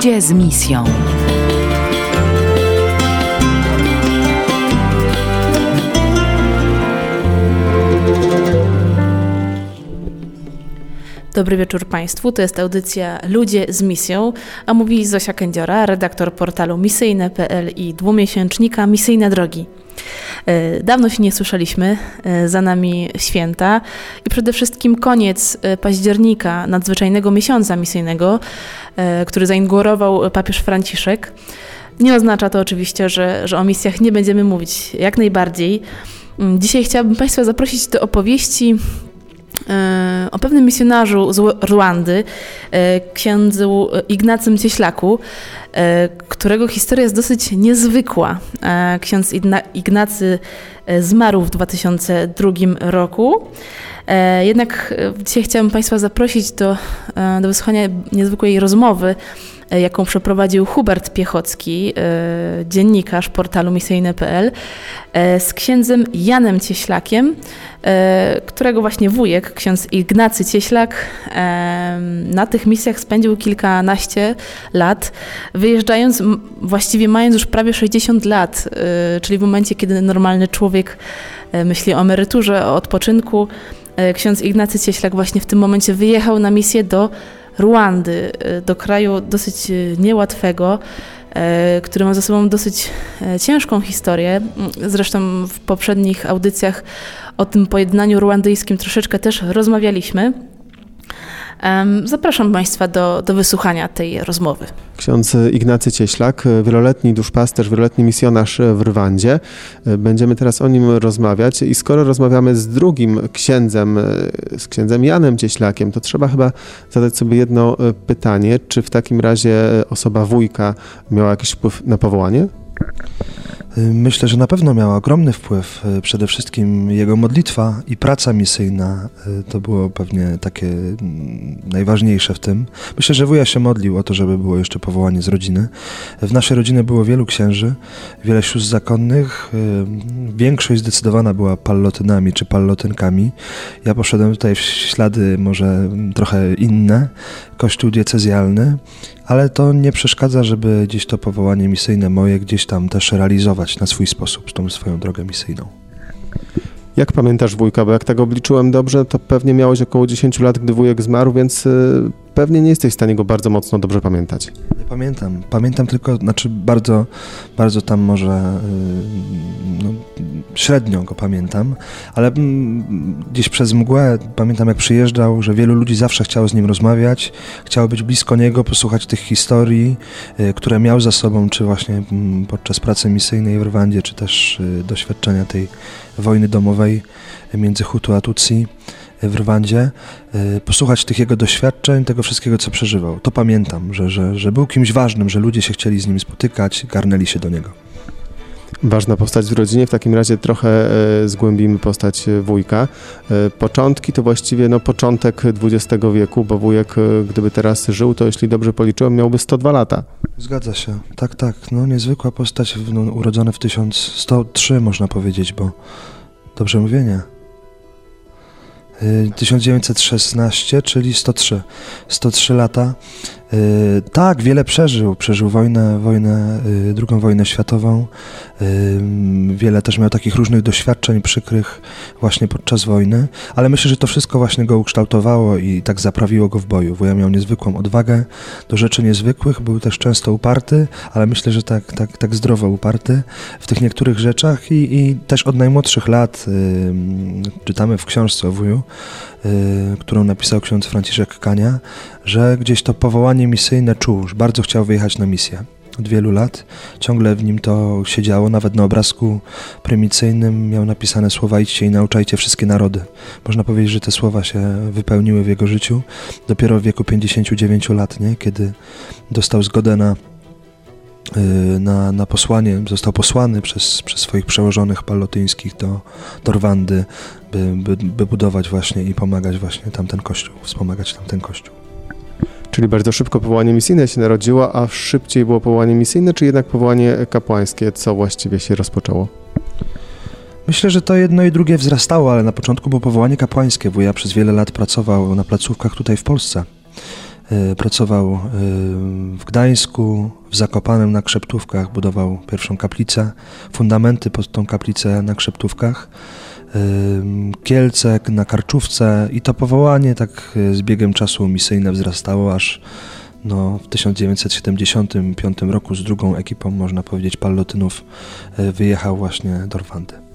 Ludzie z misją. Dobry wieczór Państwu. To jest audycja Ludzie z misją, a mówi Zosia Kędziora, redaktor portalu misyjne.pl i dwumiesięcznika Misyjne Drogi. E, dawno się nie słyszeliśmy, e, za nami święta i przede wszystkim koniec e, października, nadzwyczajnego miesiąca misyjnego, który zainaugurował papież Franciszek. Nie oznacza to oczywiście, że, że o misjach nie będziemy mówić, jak najbardziej. Mm, dzisiaj chciałabym Państwa zaprosić do opowieści o pewnym misjonarzu z Rwandy, księdzu Ignacym Cieślaku, którego historia jest dosyć niezwykła. Ksiądz Ignacy zmarł w 2002 roku. Jednak dzisiaj chciałabym Państwa zaprosić do, do wysłuchania niezwykłej rozmowy E, jaką przeprowadził Hubert Piechocki, e, dziennikarz portalu misyjne.pl, e, z księdzem Janem Cieślakiem, którego właśnie wujek, ksiądz Ignacy Cieślak, na tych misjach spędził kilkanaście lat, wyjeżdżając, właściwie mając już prawie 60 lat, czyli w momencie, kiedy normalny człowiek myśli o emeryturze, o odpoczynku. Ksiądz Ignacy Cieślak właśnie w tym momencie wyjechał na misję do Ruandy, e, do kraju dosyć e, niełatwego, e, który ma za sobą dosyć ciężką historię. Zresztą w poprzednich audycjach o tym pojednaniu ruandyjskim troszeczkę też rozmawialiśmy. Zapraszam Państwa do, do wysłuchania tej rozmowy. Ksiądz Ignacy Cieślak, wieloletni duszpasterz, wieloletni misjonarz w Rwandzie. Będziemy teraz o nim rozmawiać i skoro rozmawiamy z drugim księdzem, z księdzem Janem Cieślakiem, to trzeba chyba zadać sobie jedno pytanie, czy w takim razie osoba wujka miała jakiś wpływ na powołanie? Myślę, że na pewno miała ogromny wpływ. Przede wszystkim jego modlitwa i praca misyjna to było pewnie takie mm, najważniejsze w tym. Myślę, że wuja się modlił o to, żeby było jeszcze powołanie z rodziny. W naszej rodzinie było wielu księży, wiele sióstr zakonnych. Większość zdecydowana była pallotynami czy pallotynkami. Ja poszedłem tutaj w ślady może trochę inne, kościół diecezjalny, ale to nie przeszkadza, żeby gdzieś to powołanie misyjne moje gdzieś tam też realizować na swój sposób, tą swoją drogę misyjną. Jak pamiętasz wujka, bo jak tak obliczyłem dobrze, to pewnie miałeś około 10 lat, gdy wujek zmarł, więc y, pewnie nie jesteś w stanie go bardzo mocno dobrze pamiętać. Nie pamiętam. Pamiętam tylko, znaczy bardzo, bardzo tam może y, no, średnio go pamiętam, ale mm, gdzieś przez mgłę pamiętam jak przyjeżdżał, że wielu ludzi zawsze chciało z nim rozmawiać, chciało być blisko niego, posłuchać tych historii, y, które miał za sobą, czy właśnie mm, podczas pracy misyjnej w Rwandzie, czy też doświadczenia tej wojny domowej między Hutu a Tutsi w Rwandzie, e, posłuchać tych jego doświadczeń, tego wszystkiego, co przeżywał. To pamiętam, że, że, że był kimś ważnym, że ludzie się chcieli z nim spotykać, garnęli się do niego. Ważna postać w rodzinie, w takim razie trochę e, zgłębimy postać wujka. E, początki to właściwie no, początek XX wieku, bo wujek, gdyby teraz żył, to jeśli dobrze policzyłem, miałby 102 lata. Zgadza się, tak, tak. No, niezwykła postać, no, urodzony w 1103 można powiedzieć, bo dobrze mówię, nie? 1916, czyli 103. 103 lata. Y, tak, wiele przeżył. Przeżył wojnę, wojnę, y, drugą wojnę światową. Y, wiele też miał takich różnych doświadczeń przykrych właśnie podczas wojny, ale myślę, że to wszystko właśnie go ukształtowało i tak zaprawiło go w boju. Wuja miał niezwykłą odwagę do rzeczy niezwykłych, był też często uparty, ale myślę, że tak, tak, tak zdrowo uparty w tych niektórych rzeczach i, i też od najmłodszych lat czytamy w książce o wuju, którą napisał ksiądz Franciszek Kania, że gdzieś to powołanie misyjne czuł, że bardzo chciał wyjechać na misję. Od wielu lat ciągle w nim to siedziało, nawet na obrazku prymicyjnym miał napisane słowa idźcie i nauczajcie wszystkie narody. Można powiedzieć, że te słowa się wypełniły w jego życiu. Dopiero w wieku 59 lat, nie? kiedy dostał zgodę na y, na, na posłanie, został posłany przez, przez swoich przełożonych palotyńskich do, do Rwandy, by, by, by budować właśnie i pomagać właśnie tamten kościół, wspomagać tamten kościół. Czyli bardzo szybko powołanie misyjne się narodziło, a szybciej było powołanie misyjne, czy jednak powołanie kapłańskie? Co właściwie się rozpoczęło? Myślę, że to jedno i drugie wzrastało, ale na początku było powołanie kapłańskie. Wuja przez wiele lat pracował na placówkach tutaj w Polsce. Pracował w Gdańsku, w Zakopanem na Krzeptówkach, budował pierwszą kaplicę, fundamenty pod tą kaplicę na Krzeptówkach. Kielce na Karczówce i to powołanie tak z biegiem czasu misyjne wzrastało, aż no, w 1975 roku z drugą ekipą, można powiedzieć, palotynów wyjechał właśnie do Rwandy.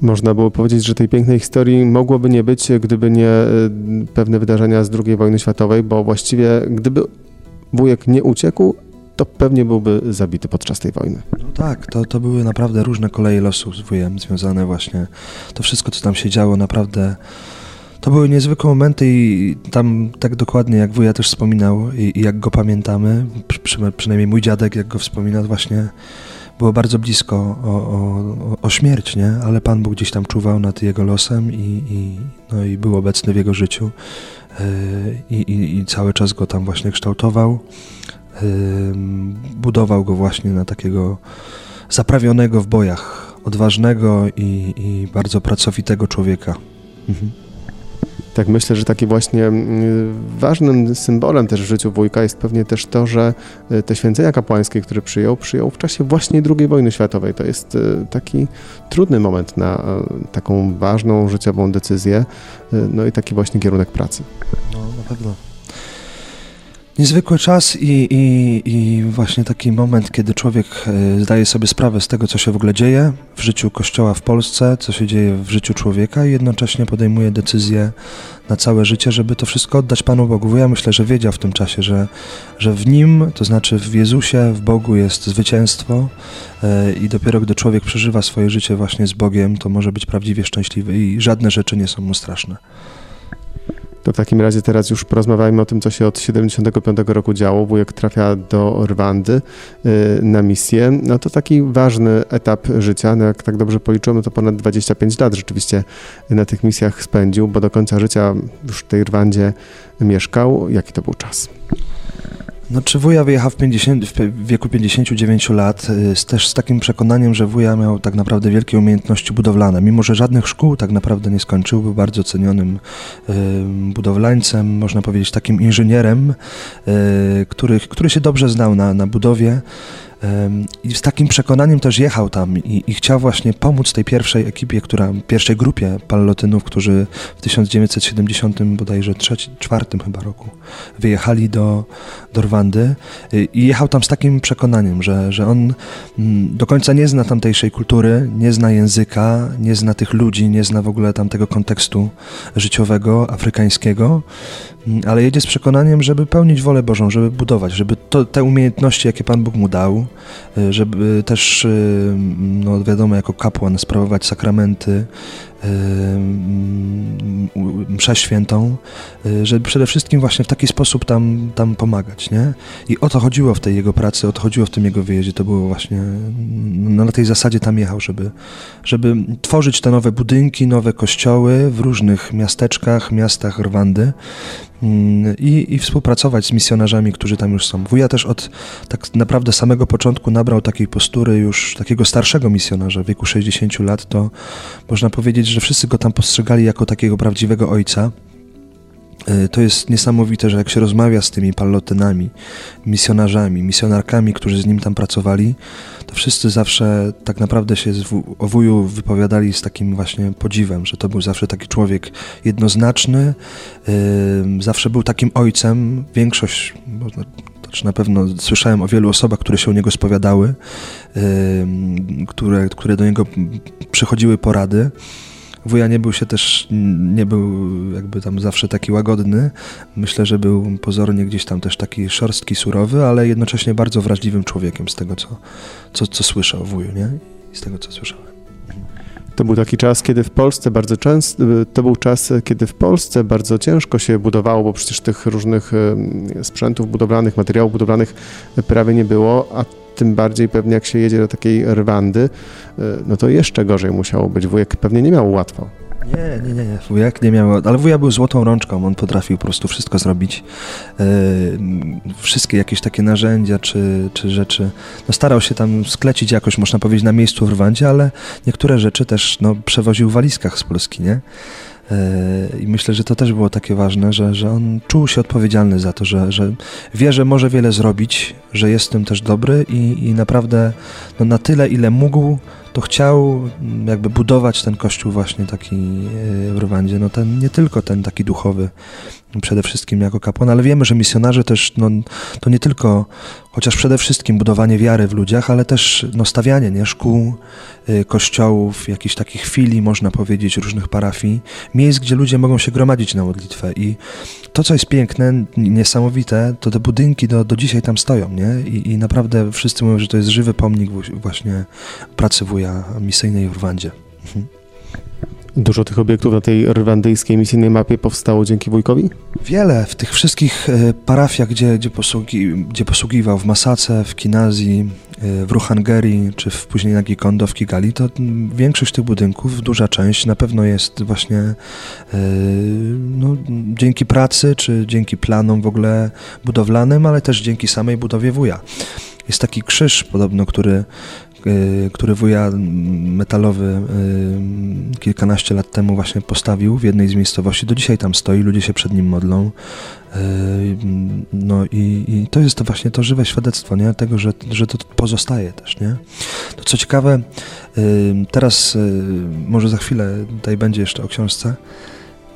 Można było powiedzieć, że tej pięknej historii mogłoby nie być, gdyby nie pewne wydarzenia z II wojny światowej, bo właściwie gdyby wujek nie uciekł, to pewnie byłby zabity podczas tej wojny. No tak, to, to były naprawdę różne koleje losów z wujem związane właśnie. To wszystko, co tam się działo, naprawdę to były niezwykłe momenty i tam tak dokładnie jak wuja też wspominał i, i jak go pamiętamy, przy, przynajmniej mój dziadek jak go wspomina, właśnie było bardzo blisko o, o, o, śmierć, nie? ale Pan Bóg gdzieś tam czuwał nad jego losem i, i, no i był obecny w jego życiu yy, i, i cały czas go tam właśnie kształtował budował go właśnie na takiego zaprawionego w bojach, odważnego i, i bardzo pracowitego człowieka. Mhm. Tak, myślę, że taki właśnie mm, ważnym symbolem też w życiu wujka jest pewnie też to, że y, te święcenia kapłańskie, które przyjął, przyjął w czasie właśnie II wojny światowej. To jest y, taki trudny moment na y, taką ważną życiową decyzję, no i taki właśnie kierunek pracy. No, na pewno. Niezwykły czas i, i, i, właśnie taki moment, kiedy człowiek e, zdaje sobie sprawę z tego, co się w ogóle dzieje w życiu Kościoła w Polsce, co się dzieje w życiu człowieka i jednocześnie podejmuje decyzję na całe życie, żeby to wszystko oddać Panu Bogu. Ja myślę, że wiedział w tym czasie, że, że w Nim, to znaczy w Jezusie, w Bogu jest zwycięstwo e, i dopiero gdy człowiek przeżywa swoje życie właśnie z Bogiem, to może być prawdziwie szczęśliwy i żadne rzeczy nie są mu straszne. To w takim razie teraz już porozmawiajmy o tym, co się od 75 roku działo. Wujek trafia do Rwandy y, na misję. No to taki ważny etap życia. No jak tak dobrze policzyłem, to ponad 25 lat rzeczywiście na tych misjach spędził, bo do końca życia już w tej Rwandzie mieszkał. Jaki to był czas? No, czy wuja wyjechał w, 50, w wieku 59 lat, z, też z takim przekonaniem, że wuja miał tak naprawdę wielkie umiejętności budowlane. Mimo, że żadnych szkół tak naprawdę nie skończył, był bardzo cenionym y, budowlańcem, można powiedzieć takim inżynierem, y, który, który się dobrze znał na, na budowie. I z takim przekonaniem też jechał tam i, i, chciał właśnie pomóc tej pierwszej ekipie, która, pierwszej grupie palotynów, którzy w 1970 bodajże trzeci, czwartym chyba roku wyjechali do, do Rwandy. I jechał tam z takim przekonaniem, że, że on mm, do końca nie zna tamtejszej kultury, nie zna języka, nie zna tych ludzi, nie zna w ogóle tamtego kontekstu życiowego, afrykańskiego, ale jedzie z przekonaniem, żeby pełnić wolę Bożą, żeby budować, żeby to, te umiejętności, jakie Pan Bóg mu dał, y, żeby też, y, no wiadomo, jako kapłan sprawować sakramenty, mszę świętą, y, żeby przede wszystkim właśnie w taki sposób tam, tam pomagać, nie? I o to chodziło w tej jego pracy, o to chodziło w tym jego wyjeździe, to było właśnie, no na tej zasadzie tam jechał, żeby, żeby tworzyć te nowe budynki, nowe kościoły w różnych miasteczkach, miastach Rwandy mm, i, i współpracować z misjonarzami, którzy tam już są. Wuja też od tak naprawdę samego początku nabrał takiej postury już takiego starszego misjonarza w wieku 60 lat, to można powiedzieć, że wszyscy go tam postrzegali jako takiego prawdziwego ojca. E, to jest niesamowite, że jak się rozmawia z tymi palotynami, misjonarzami, misjonarkami, którzy z nim tam pracowali, to wszyscy zawsze tak naprawdę się o wuju wypowiadali z takim właśnie podziwem, że to był zawsze taki człowiek jednoznaczny, zawsze był takim ojcem. Większość, czy na pewno słyszałem o wielu osobach, które się u niego spowiadały, które, które do niego przychodziły porady. Wuja nie był się też, nie był jakby tam zawsze taki łagodny. Myślę, że był pozornie gdzieś tam też taki szorstki, surowy, ale jednocześnie bardzo wrażliwym człowiekiem z tego, co, co, co słyszę o wuju, nie? I z tego, co słyszałem. To był taki czas, kiedy w Polsce bardzo często, to był czas, kiedy w Polsce bardzo ciężko się budowało, bo przecież tych różnych sprzętów budowlanych, materiałów budowlanych prawie nie było, a tym bardziej pewnie jak się jedzie do takiej Rwandy, e, no to jeszcze gorzej musiało być. Wujek pewnie nie miał łatwo. Nie, nie, nie. Wujek nie miał, ale wuja był złotą rączką, on potrafił po prostu wszystko zrobić. Yy, wszystkie jakieś takie narzędzia czy, czy rzeczy. No starał się tam sklecić jakoś, można powiedzieć, na miejscu w Rwandzie, ale niektóre rzeczy też no, przewoził w walizkach z Polski, nie? I myślę, że to też było takie ważne, że, że on czuł się odpowiedzialny za to, że, że wie, że może wiele zrobić, że jest w tym też dobry i, i naprawdę no, na tyle, ile mógł, to chciał mm, jakby budować ten kościół właśnie taki w Rwandzie, no ten, nie tylko ten taki duchowy, przede wszystkim jako kapłan, ale wiemy, że misjonarze też, no, to nie tylko, chociaż przede wszystkim budowanie wiary w ludziach, ale też no, stawianie nie, szkół, y, kościołów, jakichś takich chwili, można powiedzieć, różnych parafii, miejsc, gdzie ludzie mogą się gromadzić na modlitwę. I to, co jest piękne, niesamowite, to te budynki do, do dzisiaj tam stoją, nie? I, I naprawdę wszyscy mówią, że to jest żywy pomnik właśnie pracy wuja misyjnej w Rwandzie. Mhm. Dużo tych obiektów na tej rwandyjskiej misyjnej mapie powstało dzięki wujkowi? Wiele. W tych wszystkich e, parafiach, gdzie, gdzie, posługi, gdzie posługiwał, w Masace, w Kinazji, e, w Ruhangeri, czy w, później na Gikondo, w Kigali, to większość tych budynków, duża część na pewno jest właśnie e, no, dzięki pracy, czy dzięki planom w ogóle budowlanym, ale też dzięki samej budowie wuja. Jest taki krzyż podobno, który który wuja metalowy y, kilkanaście lat temu właśnie postawił w jednej z miejscowości. Do dzisiaj tam stoi, ludzie się przed nim modlą. Y, no i, i to jest to właśnie to żywe świadectwo, nie? Tego, że, że to pozostaje też, nie? To co ciekawe, teraz może za chwilę tutaj będzie jeszcze o książce,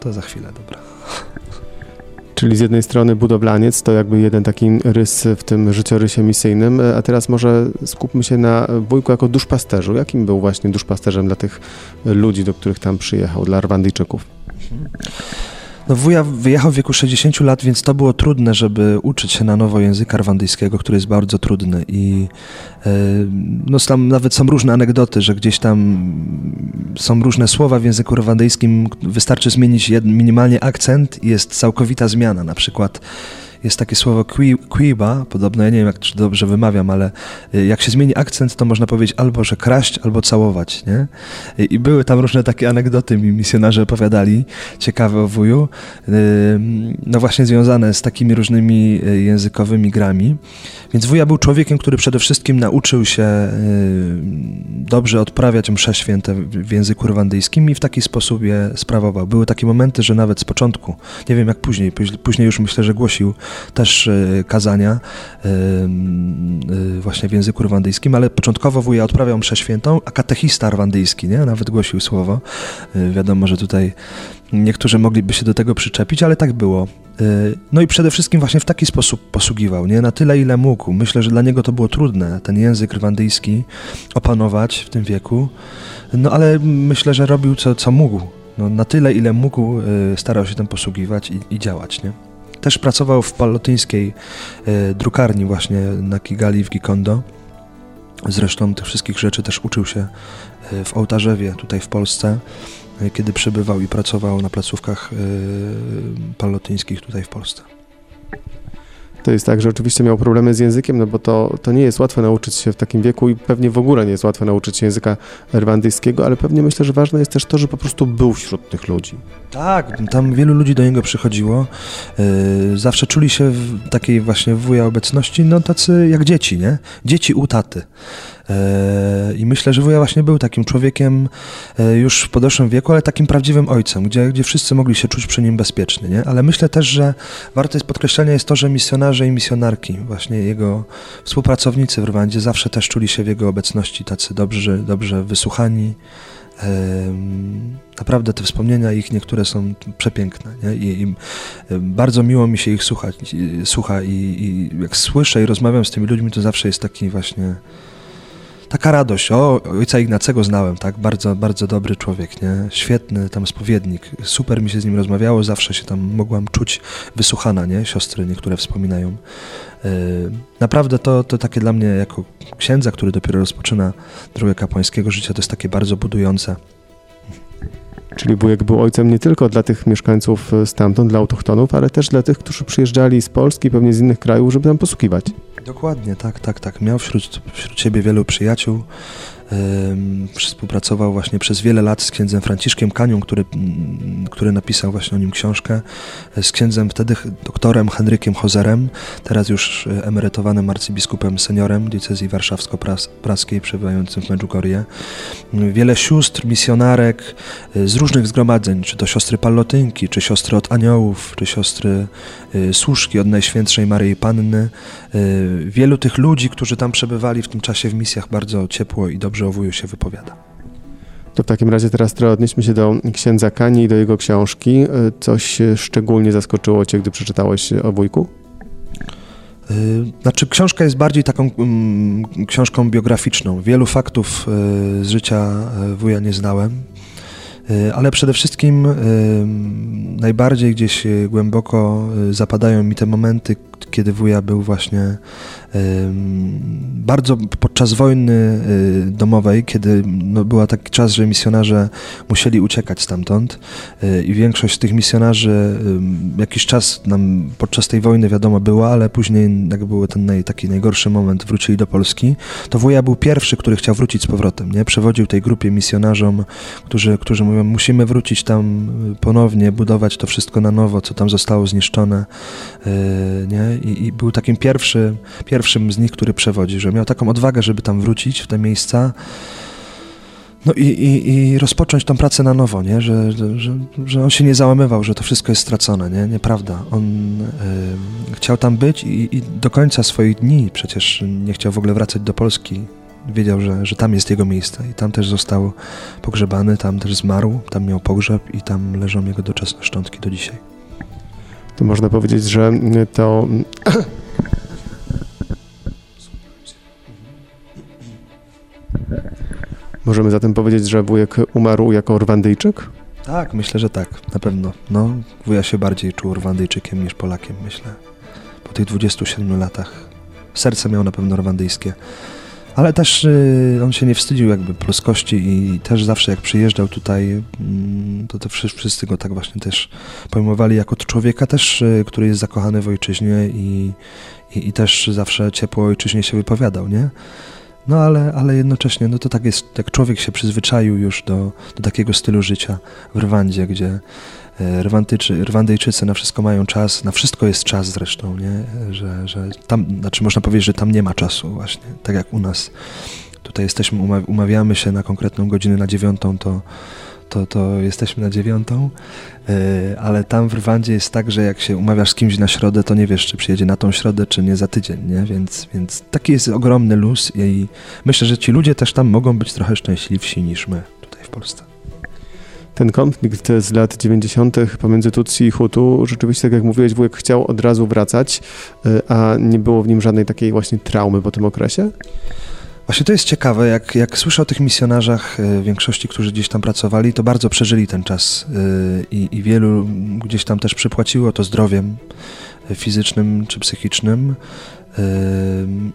to za chwilę, dobra. Czyli z jednej strony budowlaniec to jakby jeden taki rys w tym życiorysie misyjnym, a teraz może skupmy się na wujku jako duszpasterzu. Jakim był właśnie duszpasterzem dla tych ludzi, do których tam przyjechał, dla Rwandyjczyków? No wuja wyjechał w wieku 60 lat, więc to było trudne, żeby uczyć się na nowo języka rwandyjskiego, który jest bardzo trudny. I e, no tam nawet są różne anegdoty, że gdzieś tam są różne słowa w języku rwandyjskim, wystarczy zmienić minimalnie akcent i jest całkowita zmiana, na przykład jest takie słowo quiba, podobno, ja nie wiem, jak czy dobrze wymawiam, ale y, jak się zmieni akcent, to można powiedzieć albo, że kraść, albo całować, nie? I były tam różne takie anegdoty, mi misjonarze opowiadali, ciekawe o wuju, y, no właśnie związane z takimi różnymi y, językowymi grami. Więc wuja był człowiekiem, który przede wszystkim nauczył się dobrze odprawiać msze święte w języku rwandyjskim i w taki sposób je sprawował. Były takie momenty, że nawet z początku, nie wiem jak później, później już myślę, że głosił też e, kazania e, e, właśnie w języku rwandyjskim, ale początkowo wuja odprawiał mszę świętą, a katechista rwandyjski, nie? Nawet głosił słowo. Wiadomo, że tutaj niektórzy mogliby się do tego przyczepić, ale tak było. No i przede wszystkim właśnie w taki sposób posługiwał, nie? Na tyle, ile mógł. Myślę, że dla niego to było trudne, ten język rwandyjski opanować w tym wieku. No ale myślę, że robił co, co mógł. No, na tyle, ile mógł, starał się tym posługiwać i, i działać, nie? Też pracował w palotyńskiej e, drukarni właśnie na Kigali w Gikondo. Zresztą tych wszystkich rzeczy też uczył się e, w Ołtarzewie tutaj w Polsce, e, kiedy przebywał i pracował na placówkach palotyńskich tutaj w Polsce. To jest tak, że oczywiście miał problemy z językiem, no bo to, to nie jest łatwe nauczyć się w takim wieku i pewnie w ogóle nie jest łatwe nauczyć się języka rwandyjskiego, ale pewnie myślę, że ważne jest też to, że po prostu był wśród tych ludzi. Tak, tam wielu ludzi do niego przychodziło. Yy, zawsze czuli się w takiej właśnie wuja obecności, no tacy jak dzieci, nie? Dzieci u taty. I myślę, że wuja właśnie był takim człowiekiem e, już w podeszłym wieku, ale takim prawdziwym ojcem, gdzie, gdzie wszyscy mogli się czuć przy nim bezpiecznie. Nie? Ale myślę też, że warte jest podkreślenia jest to, że misjonarze i misjonarki, właśnie jego współpracownicy w Rwandzie zawsze też czuli się w jego obecności tacy dobrzy, dobrze wysłuchani. Naprawdę te wspomnienia ich niektóre są przepiękne nie? I, i bardzo miło mi się ich słuchać, słucha i, i jak słyszę i rozmawiam z tymi ludźmi, to zawsze jest taki właśnie taka radość. O, ojca Ignacego znałem, tak? Bardzo, bardzo dobry człowiek, nie? Świetny tam spowiednik. Super mi się z nim rozmawiało, zawsze się tam mogłam czuć wysłuchana, nie? Siostry niektóre wspominają. Yy, naprawdę to, to takie dla mnie, jako księdza, który dopiero rozpoczyna drogę kapłańskiego życia, to jest takie bardzo budujące. Czyli wujek był ojcem nie tylko dla tych mieszkańców stamtąd, dla autochtonów, ale też dla tych, którzy przyjeżdżali z Polski, pewnie z innych krajów, żeby tam posługiwać. Dokładnie, tak, tak, tak. Miał wśród, wśród siebie wielu przyjaciół, Współpracował właśnie przez wiele lat z księdzem Franciszkiem Kanią, który, który napisał właśnie o nim książkę, z księdzem wtedy doktorem Henrykiem Hozerem, teraz już emerytowanym arcybiskupem seniorem diecezji warszawsko-praskiej przebywającym w Medjugorje. Wiele sióstr, misjonarek z różnych zgromadzeń, czy to siostry Pallotynki, czy siostry od Aniołów, czy siostry Służki od Najświętszej Maryi Panny. Wielu tych ludzi, którzy tam przebywali w tym czasie w misjach bardzo ciepło i dobrze o wuju się wypowiada. To w takim razie teraz trochę odnieśmy się do księdza Kani i do jego książki. Y, coś szczególnie zaskoczyło Cię, gdy przeczytałeś o wujku? Znaczy, książka jest bardziej taką mm, książką biograficzną. Wielu faktów z życia wuja nie znałem. E, ale przede wszystkim e, najbardziej gdzieś e, głęboko zapadają mi te momenty, kiedy wuja był właśnie bardzo podczas wojny y, domowej, kiedy no, była taki czas, że misjonarze musieli uciekać stamtąd y, i większość tych misjonarzy jakiś czas nam podczas tej wojny wiadomo była, ale później jak był ten naj, taki najgorszy moment, wrócili do Polski, to wuja był pierwszy, który chciał wrócić z powrotem, nie? Przewodził tej grupie misjonarzom, którzy, którzy mówią, musimy wrócić tam ponownie, budować to wszystko na nowo, co tam zostało zniszczone, y, nie? I, i był takim pierwszy, pierwszym z nich, który przewodzi, że miał taką odwagę, żeby tam wrócić w te miejsca. No i, i, i rozpocząć tą pracę na nowo, nie? Że, że, że on się nie załamywał, że to wszystko jest stracone, nie? Nieprawda. On y, chciał tam być i, i, do końca swoich dni przecież nie chciał w ogóle wracać do Polski. Wiedział, że, że tam jest jego miejsce i tam też został pogrzebany, tam też zmarł, tam miał pogrzeb i tam leżą jego doczesne szczątki do dzisiaj to można powiedzieć, że to. Możemy zatem powiedzieć, że wujek umarł jako Rwandyjczyk? Tak, myślę, że tak, na pewno. No, wuja się bardziej czuł Rwandyjczykiem niż Polakiem, myślę. Po tych 27 latach. Serce miał na pewno rwandyjskie. Ale też y, on się nie wstydził jakby polskości i też zawsze jak przyjeżdżał tutaj, mm, to, to wszyscy go tak właśnie też pojmowali jako człowieka też, y, który jest zakochany w ojczyźnie i, i, i też zawsze ciepło ojczyźnie się wypowiadał, nie? No ale, ale jednocześnie, no to tak jest, jak człowiek się przyzwyczaił już do, do takiego stylu życia w Rwandzie, gdzie Rwandyczy, Rwandyjczycy na wszystko mają czas, na wszystko jest czas zresztą, nie? Że, że tam, znaczy można powiedzieć, że tam nie ma czasu właśnie, tak jak u nas. Tutaj jesteśmy, umawiamy się na konkretną godzinę na dziewiątą, to, to, to jesteśmy na dziewiątą, e, ale tam w Rwandzie jest tak, że jak się umawiasz z kimś na środę, to nie wiesz, czy przyjedzie na tą środę, czy nie za tydzień, nie? Więc, więc taki jest ogromny luz i myślę, że ci ludzie też tam mogą być trochę szczęśliwsi niż my tutaj w Polsce ten konflikt z lat 90. pomiędzy Tutsi i Hutu, rzeczywiście, tak jak mówiłeś, wujek chciał od razu wracać, y, a nie było w nim żadnej takiej właśnie traumy po tym okresie? Właśnie to jest ciekawe, jak, jak słyszę o tych misjonarzach, y, większości, którzy gdzieś tam pracowali, to bardzo przeżyli ten czas y, i, i wielu gdzieś tam też przypłaciło to zdrowiem fizycznym czy psychicznym.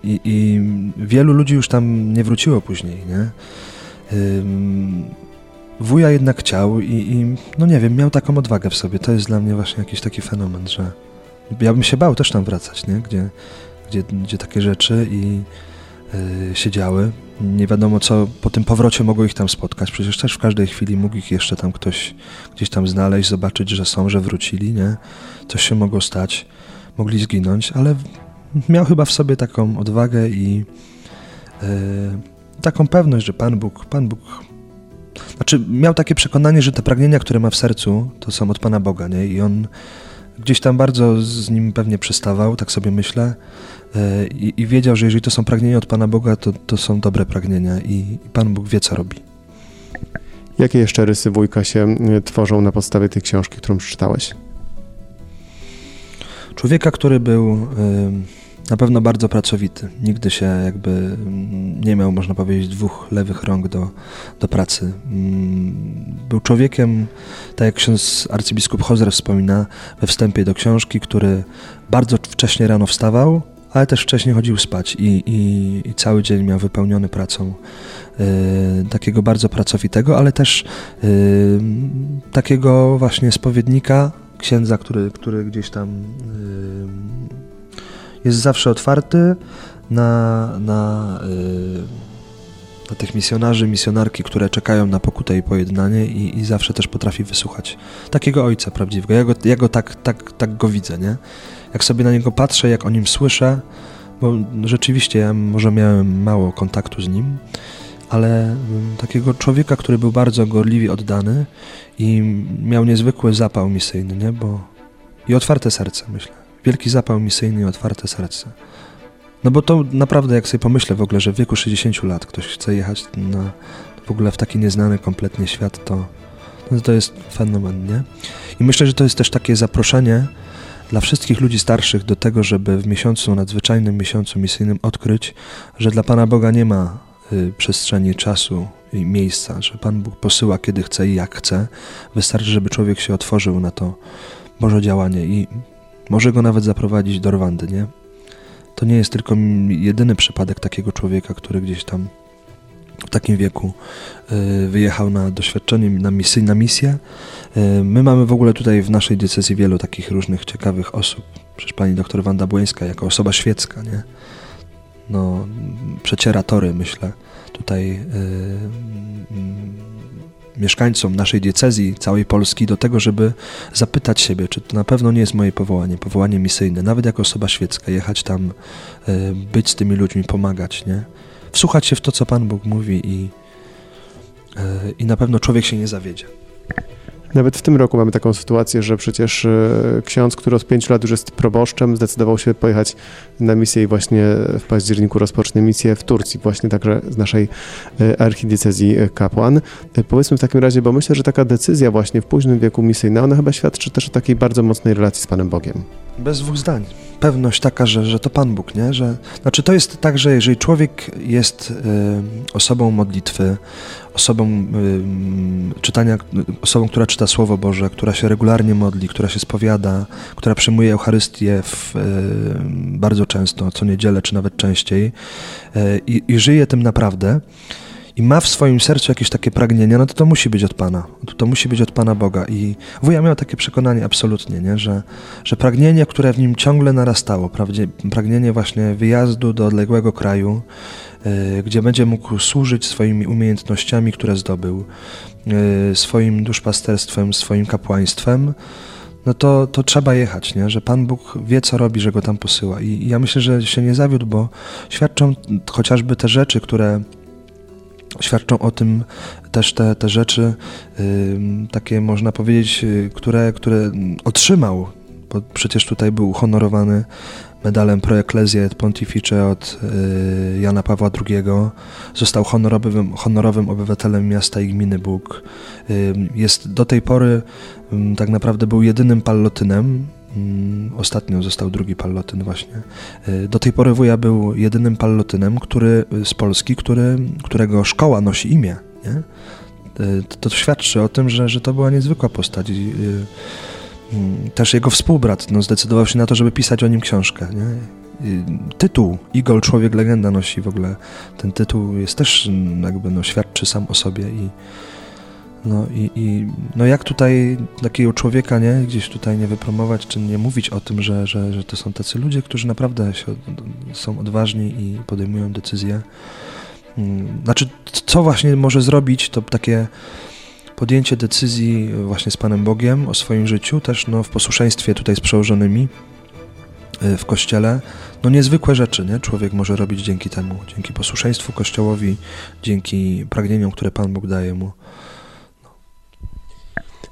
I, I, wielu ludzi już tam nie wróciło później, nie? Wuja jednak chciał i, i, no nie wiem, miał taką odwagę w sobie. To jest dla mnie właśnie jakiś taki fenomen, że ja bym się bał też tam wracać, nie? Gdzie, gdzie, gdzie takie rzeczy i yy, się działy. Nie wiadomo, co po tym powrocie mogło ich tam spotkać. Przecież też w każdej chwili mógł ich jeszcze tam ktoś gdzieś tam znaleźć, zobaczyć, że są, że wrócili, nie? Coś się mogło stać, mogli zginąć, ale miał chyba w sobie taką odwagę i yy, taką pewność, że Pan Bóg, Pan Bóg znaczy, miał takie przekonanie, że te pragnienia, które ma w sercu, to są od Pana Boga, nie? I on gdzieś tam bardzo z nim pewnie przestawał, tak sobie myślę. E, I, i wiedział, że jeżeli to są pragnienia od Pana Boga, to, to są dobre pragnienia i, i Pan Bóg wie, co robi. Jakie jeszcze rysy wujka się e, tworzą na podstawie tej książki, którą przeczytałeś? Człowieka, który był na pewno bardzo pracowity. Nigdy się jakby mm, nie miał, można powiedzieć, dwóch lewych rąk do, do pracy. Mm, był człowiekiem, tak jak ksiądz arcybiskup Hozer wspomina we wstępie do książki, który bardzo wcześnie rano wstawał, ale też wcześniej chodził spać i, i, i cały dzień miał wypełniony pracą. Y, takiego bardzo pracowitego, ale też y, takiego właśnie spowiednika, księdza, który, który gdzieś tam y, jest zawsze otwarty na, na, na tych misjonarzy, misjonarki, które czekają na pokutę i pojednanie i, i zawsze też potrafi wysłuchać takiego ojca prawdziwego. Ja go, ja go tak, tak, tak go widzę, nie? Jak sobie na niego patrzę, jak o nim słyszę, bo rzeczywiście ja może miałem mało kontaktu z nim, ale mm, takiego człowieka, który był bardzo gorliwie oddany i miał niezwykły zapał misyjny, nie? Bo i otwarte serce, myślę. Wielki zapał misyjny i otwarte serce. No bo to naprawdę, jak sobie pomyślę w ogóle, że w wieku 60 lat ktoś chce jechać na w ogóle w taki nieznany kompletnie świat, to, no to jest fenomen, nie? I myślę, że to jest też takie zaproszenie dla wszystkich ludzi starszych do tego, żeby w miesiącu, nadzwyczajnym miesiącu misyjnym odkryć, że dla Pana Boga nie ma y, przestrzeni czasu i miejsca, że Pan Bóg posyła kiedy chce i jak chce. Wystarczy, żeby człowiek się otworzył na to Boże działanie i może go nawet zaprowadzić do Rwandy, nie? To nie jest tylko jedyny przypadek takiego człowieka, który gdzieś tam w takim wieku y, wyjechał na doświadczenie, na, misję, na misję. Y, my mamy w ogóle tutaj w naszej diecezji wielu takich różnych ciekawych osób. Przecież pani doktor Wanda Błońska jako osoba świecka, nie? No, przeciera tory, myślę, tutaj yy, mieszkańcom naszej diecezji, całej Polski, do tego, żeby zapytać siebie, czy to na pewno nie jest moje powołanie, powołanie misyjne, nawet jako osoba świecka, jechać tam, yy, być z tymi ludźmi, pomagać, nie? wsłuchać się w to, co Pan Bóg mówi i, e, i na pewno człowiek się nie zawiedzie. Nawet w tym roku mamy taką sytuację, że przecież e, ksiądz, który od pięciu lat już jest proboszczem, zdecydował się pojechać na misję i właśnie w październiku rozpocznie misję w Turcji, właśnie także z naszej e, archidiecezji kapłan. Powiedzmy w takim razie, bo myślę, że taka decyzja właśnie w późnym wieku misyjna, ona chyba świadczy też o takiej bardzo mocnej relacji z Panem Bogiem. Bez dwóch zdań pewność taka, że, że to Pan Bóg, nie? Że, znaczy to jest tak, że jeżeli człowiek jest y, osobą modlitwy, osobą y, czytania, osobą, która czyta Słowo Boże, która się regularnie modli, która się spowiada, która przyjmuje Eucharystię w, y, bardzo często, co niedzielę, czy nawet częściej y, i żyje tym naprawdę, i ma w swoim sercu jakieś takie pragnienia, no to to musi być od Pana. To, to musi być od Pana Boga. I wuja miał takie przekonanie absolutnie, nie? Że, że pragnienie, które w nim ciągle narastało, prawdzie, pragnienie właśnie wyjazdu do odległego kraju, y, gdzie będzie mógł służyć swoimi umiejętnościami, które zdobył, y, swoim duszpasterstwem, swoim kapłaństwem, no to, to trzeba jechać, nie? że Pan Bóg wie, co robi, że go tam posyła. I, I ja myślę, że się nie zawiódł, bo świadczą chociażby te rzeczy, które Świadczą o tym też te, te rzeczy, takie można powiedzieć, y, które, które otrzymał, bo przecież tutaj był honorowany medalem Pro Ecclesia et Pontifice od y, Jana Pawła II. Został honorowym, honorowym obywatelem miasta i gminy Bóg. Jest do tej pory, tak naprawdę był jedynym pallotynem ostatnio został drugi pallotyn właśnie. Y, do tej pory wuja był jedynym pallotynem który, z Polski, który, którego szkoła nosi imię. Nie? Y, to, to świadczy o tym, że, że to była niezwykła postać. Y, mm, też jego współbrat no, zdecydował się na to, żeby pisać o nim książkę. Nie? Tytuł Igol, Człowiek Legenda nosi w ogóle. Ten tytuł jest też mm, jakby no, świadczy sam o sobie i no i, i no jak tutaj takiego człowieka, nie, gdzieś tutaj nie wypromować, czy nie mówić o tym, że, że, że to są tacy ludzie, którzy naprawdę się, są odważni i podejmują decyzje. Mm, znaczy, co właśnie może zrobić, to takie podjęcie decyzji właśnie z Panem Bogiem o swoim życiu, też no, w posłuszeństwie tutaj z przełożonymi y, w kościele. No niezwykłe rzeczy, nie? Człowiek może robić dzięki temu, dzięki posłuszeństwu Kościołowi, dzięki pragnieniom, które Pan Bóg daje mu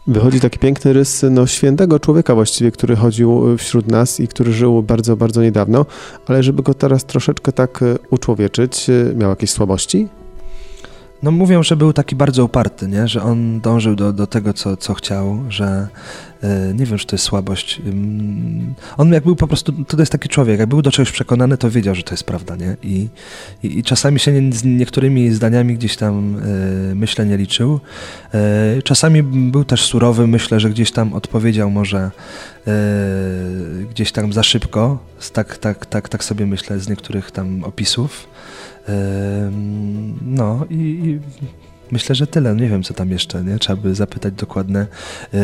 wychodzi taki piękny rys no, świętego człowieka właściwie, który chodził y, wśród nas i który żył bardzo, bardzo niedawno, ale żeby go teraz troszeczkę tak y, uczłowieczyć, y, miał jakieś słabości? No mówią, że był taki bardzo uparty, nie? że on dążył do, do tego, co, co chciał, że nie wiem, czy to jest słabość. On jak był po prostu, to jest taki człowiek, jak był do czegoś przekonany, to wiedział, że to jest prawda, nie? I, i, i czasami się nie, z niektórymi zdaniami gdzieś tam e, myślę nie liczył. E, czasami był też surowy, myślę, że gdzieś tam odpowiedział może gdzieś tam za szybko, tak, tak, tak, tak sobie myślę z niektórych tam opisów. No i, i Myślę, że tyle. Nie wiem, co tam jeszcze, nie? Trzeba by zapytać dokładne, yy,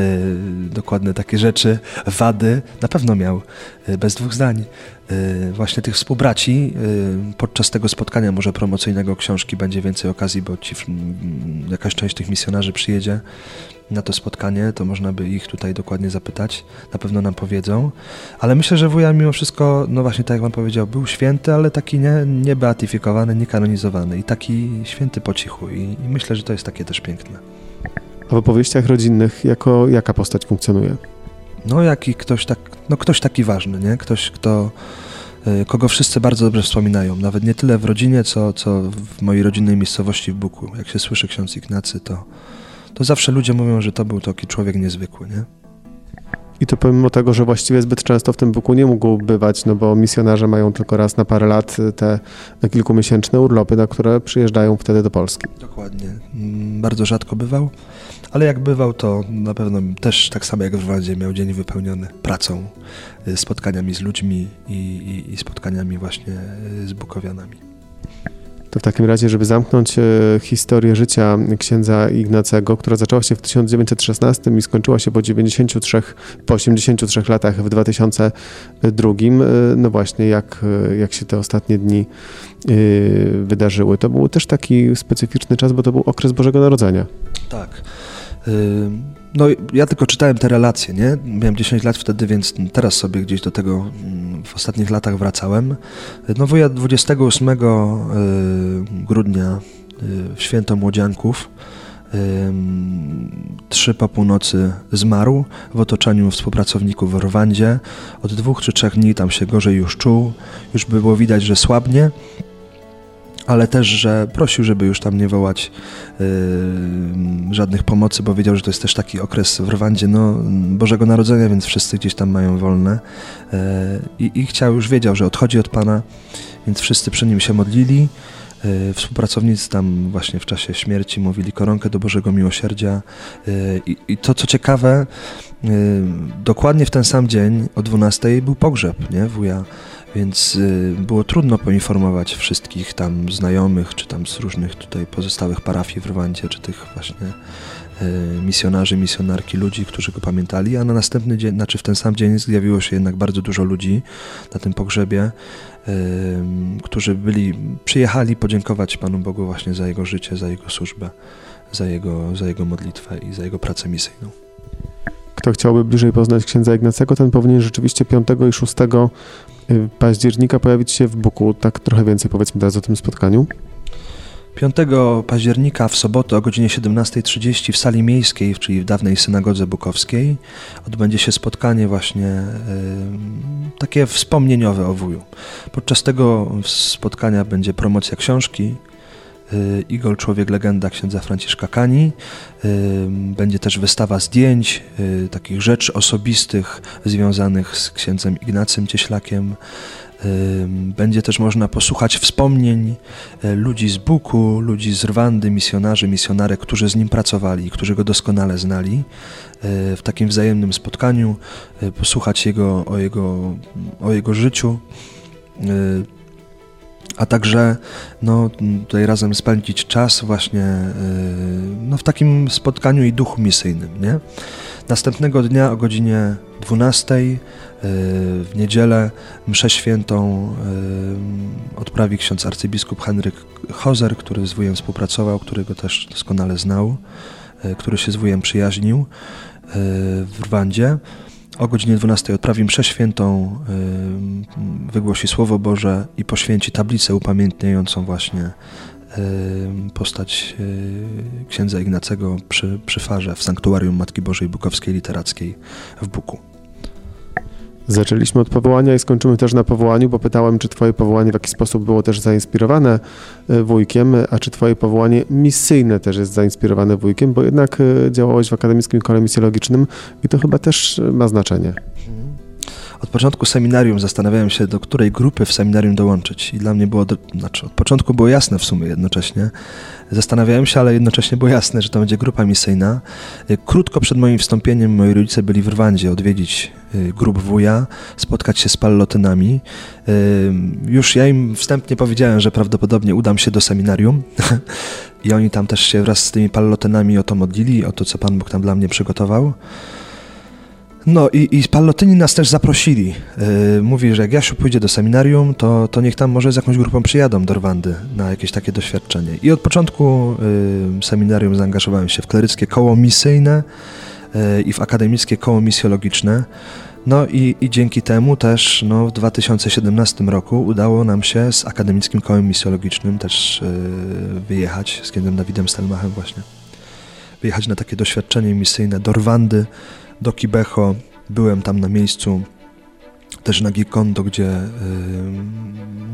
dokładne takie rzeczy, wady. Na pewno miał, yy, bez dwóch zdań. Yy, właśnie tych współbraci podczas tego spotkania może promocyjnego książki będzie więcej okazji, bo ci, jakaś część tych misjonarzy przyjedzie na to spotkanie, to można by ich tutaj dokładnie zapytać. Na pewno nam powiedzą. Ale myślę, że wuja mimo wszystko, no właśnie tak jak Wam powiedział, był święty, ale taki nie, nie beatyfikowany, nie kanonizowany i taki święty po cichu. I, I, myślę, że to jest takie też piękne. A w opowieściach rodzinnych jako jaka postać funkcjonuje? No jaki ktoś, tak, no ktoś taki ważny, nie? Ktoś, kto y, kogo wszyscy bardzo dobrze wspominają. Nawet nie tyle w rodzinie, co, co w mojej rodzinnej miejscowości w Buku. Jak się słyszy ksiądz Ignacy, to, to zawsze ludzie mówią, że to był taki człowiek niezwykły, nie? I to pomimo tego, że właściwie zbyt często w tym buku nie mógł bywać, no bo misjonarze mają tylko raz na parę lat te kilkumiesięczne urlopy, na które przyjeżdżają wtedy do Polski. Dokładnie. Mm, bardzo rzadko bywał, ale jak bywał, to na pewno też tak samo jak w Rwandzie miał dzień wypełniony pracą, y, spotkaniami z ludźmi i, i, i spotkaniami właśnie y, z bukowianami. To w takim razie, żeby zamknąć e, historię życia księdza Ignacego, która zaczęła się w 1916 i skończyła się po 93, po 83 latach w 2002, e, no właśnie jak, e, jak się te ostatnie dni wydarzyły. To był też taki specyficzny czas, bo to był okres Bożego Narodzenia. Tak. No, ja tylko czytałem te relacje, nie? Miałem 10 lat wtedy, więc teraz sobie gdzieś do tego mm, w ostatnich latach wracałem. No, wuja 28 y, grudnia y, w święto młodzianków trzy po północy zmarł w otoczeniu współpracowników w Rwandzie. Od dwóch czy trzech dni tam się gorzej już czuł, już było widać, że słabnie ale też, że prosił, żeby już tam nie wołać yy, żadnych pomocy, bo wiedział, że to jest też taki okres w Rwandzie no, Bożego Narodzenia, więc wszyscy gdzieś tam mają wolne. Yy, I chciał, już wiedział, że odchodzi od Pana, więc wszyscy przy nim się modlili. Yy, współpracownicy tam właśnie w czasie śmierci mówili koronkę do Bożego Miłosierdzia. Yy, I, I, to, co ciekawe, dokładnie w ten sam dzień o 12 był pogrzeb, nie? Wuja więc y, było trudno poinformować wszystkich tam znajomych, czy tam z różnych tutaj pozostałych parafii w Rwandzie, czy tych właśnie y, misjonarzy, misjonarki, ludzi, którzy go pamiętali, a na następny dzień, znaczy w ten sam dzień zjawiło się jednak bardzo dużo ludzi na tym pogrzebie, którzy byli, przyjechali podziękować Panu Bogu właśnie za Jego życie, za Jego służbę, za Jego, za jego modlitwę i za Jego pracę misyjną. Kto chciałby bliżej poznać księdza Ignacego, ten powinien rzeczywiście 5 i 6 Y, października pojawić się w Buku. Tak trochę więcej powiedzmy teraz o tym spotkaniu. 5 października w sobotę o godzinie 17.30 w sali miejskiej, czyli w dawnej synagodze bukowskiej, odbędzie się spotkanie właśnie y, takie wspomnieniowe o wuju. Podczas tego spotkania będzie promocja książki, Igor Człowiek Legenda księdza Franciszka Kani. Y, będzie też wystawa zdjęć, y, takich rzeczy osobistych związanych z księdzem Ignacym Cieślakiem. Będzie też można posłuchać wspomnień ludzi z Buku, ludzi z Rwandy, misjonarzy, misjonarek, którzy z nim pracowali, którzy go doskonale znali. W takim wzajemnym spotkaniu posłuchać jego, o, jego, o jego życiu a także no, tutaj razem spędzić czas właśnie yy, no, w takim spotkaniu i duchu misyjnym. Nie? Następnego dnia o godzinie 12 yy, w niedzielę mszę świętą yy, odprawi ksiądz arcybiskup Henryk Hozer, który z wujem współpracował, którego też doskonale znał, który się z wujem przyjaźnił w Rwandzie. O godzinie 12 odprawi mszę świętą, wygłosi Słowo Boże i poświęci tablicę upamiętniającą właśnie postać y, księdza Ignacego przy, przy farze w Sanktuarium Matki Bożej Bukowskiej Literackiej w Buku. Zaczęliśmy od powołania i skończymy też na powołaniu, bo pytałem, czy Twoje powołanie w jakiś sposób było też zainspirowane e, wujkiem, a czy Twoje powołanie misyjne też jest zainspirowane wujkiem, bo jednak e, działałeś w Akademickim Kole Misjologicznym i to chyba też ma znaczenie. Od początku seminarium zastanawiałem się, do której grupy w seminarium dołączyć. I dla mnie było, do, znaczy od początku było jasne w sumie jednocześnie. Zastanawiałem się, ale jednocześnie było jasne, że to będzie grupa misyjna. Y, krótko przed moim wstąpieniem moi rodzice byli w Rwandzie odwiedzić y, grup wuja, spotkać się z pallotynami. Y, już ja im wstępnie powiedziałem, że prawdopodobnie udam się do seminarium. i oni tam też się wraz z tymi pallotenami o to modlili, o to, co Pan Bóg tam dla mnie przygotował. No i, i Pallotyni nas też zaprosili. Yy, mówi, że jak Jasiu pójdzie do seminarium, to, to niech tam może z jakąś grupą przyjadą do Rwandy na jakieś takie doświadczenie. I od początku yy, seminarium zaangażowałem się w kleryckie koło misyjne yy, i w akademickie koło misjologiczne. No i, i dzięki temu też no, w 2017 roku udało nam się z akademickim kołem misjologicznym też yy, wyjechać z księdzem Dawidem Stelmachem właśnie. Wyjechać na takie doświadczenie misyjne do Rwandy, do Kibeho. Byłem tam na miejscu, też na Gikondo, gdzie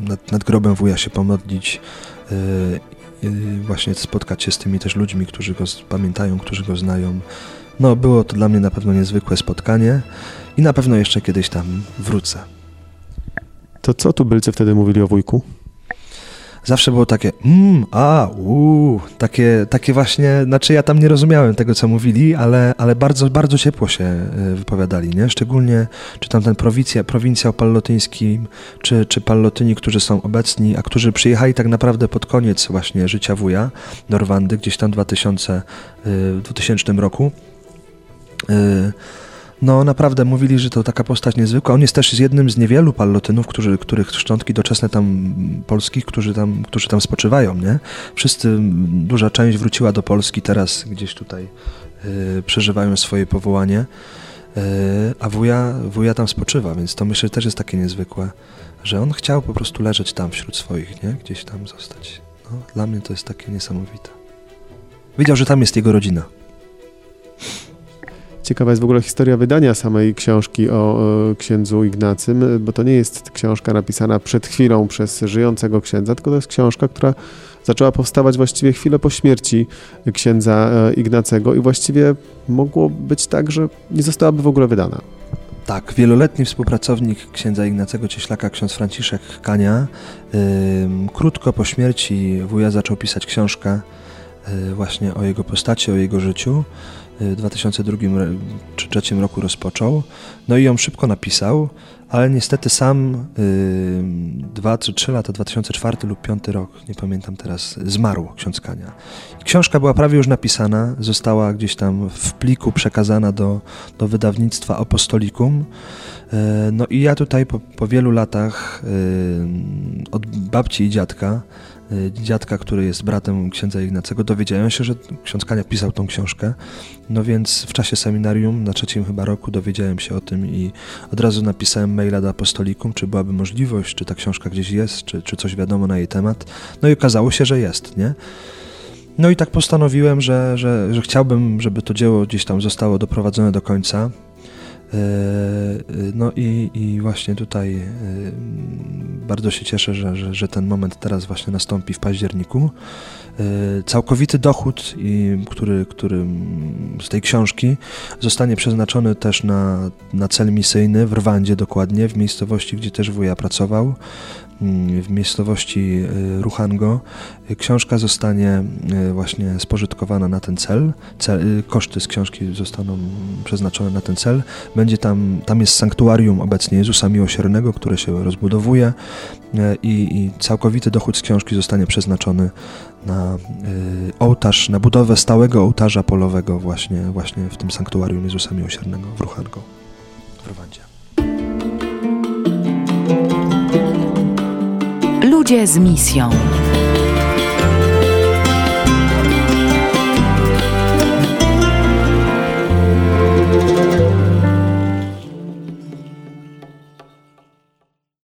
nad, nad, grobem wuja się pomodlić, yy, właśnie spotkać się z tymi też ludźmi, którzy go pamiętają, którzy go znają. No, było to dla mnie na pewno niezwykłe spotkanie i na pewno jeszcze kiedyś tam wrócę. To co tubylcy wtedy mówili o wujku? Zawsze było takie mm, a, uuu, takie, takie właśnie, znaczy ja tam nie rozumiałem tego, co mówili, ale, ale bardzo, bardzo ciepło się e, wypowiadali, nie? Szczególnie, czy tam ten prowincja, prowincjał pallotyński, czy, czy pallotyni, którzy są obecni, a którzy przyjechali tak naprawdę pod koniec właśnie życia wuja do Rwandy, gdzieś tam w 2000, w 2000 roku. Yy, no naprawdę mówili, że to taka postać niezwykła. On jest też jednym z niewielu pallotynów, którzy, których szczątki doczesne tam polskich, którzy tam, którzy tam spoczywają, nie? Wszyscy, duża część wróciła do Polski, teraz gdzieś tutaj y, przeżywają swoje powołanie, y, a wuja, wuja tam spoczywa, więc to myślę, że też jest takie niezwykłe, że on chciał po prostu leżeć tam wśród swoich, nie? Gdzieś tam zostać. No, dla mnie to jest takie niesamowite. Wiedział, że tam jest jego rodzina. Ciekawa jest w ogóle historia wydania samej książki o księdzu Ignacym, bo to nie jest książka napisana przed chwilą przez żyjącego księdza, tylko to jest książka, która zaczęła powstawać właściwie chwilę po śmierci księdza e, Ignacego i właściwie mogło być tak, że nie zostałaby w ogóle wydana. Tak, wieloletni współpracownik księdza Ignacego Cieślaka, ksiądz Franciszek Kania, yy, krótko po śmierci wuja zaczął pisać książkę yy, właśnie o jego postaci, o jego życiu w 2002 czy 2003 roku rozpoczął. No i ją szybko napisał, ale niestety sam y, dwa czy trzy lata, 2004 lub 5 rok, nie pamiętam teraz, zmarł ksiądz Kania. Książka była prawie już napisana, została gdzieś tam w pliku przekazana do, do wydawnictwa Apostolikum. E, no i ja tutaj po, po wielu latach od babci i dziadka dziadka, który jest bratem księdza Ignacego, dowiedziałem się, że ksiądz Kania pisał tą książkę. No więc w czasie seminarium, na trzecim chyba roku, dowiedziałem się o tym i od razu napisałem maila do apostolikum, czy byłaby możliwość, czy ta książka gdzieś jest, czy, czy coś wiadomo na jej temat. No i okazało się, że jest, nie? No i tak postanowiłem, że, że, że chciałbym, żeby to dzieło gdzieś tam zostało doprowadzone do końca. E, e, no i, i właśnie tutaj e, bardzo się cieszę, że, że, że, ten moment teraz właśnie nastąpi w październiku. Całkowity dochód, który, który z tej książki zostanie przeznaczony też na, na cel misyjny w Rwandzie dokładnie, w miejscowości, gdzie też wuja pracował w miejscowości y, Ruchango. Książka zostanie y, właśnie spożytkowana na ten cel. cel. Y, koszty z książki zostaną przeznaczone na ten cel. Będzie tam, tam jest sanktuarium obecnie Jezusa Miłosiernego, które się rozbudowuje i, i całkowity dochód z książki zostanie przeznaczony na ołtarz, na budowę stałego ołtarza polowego właśnie, właśnie w tym sanktuarium Jezusa Miłosiernego w Ruchango w Rwandzie. Ludzie z misją.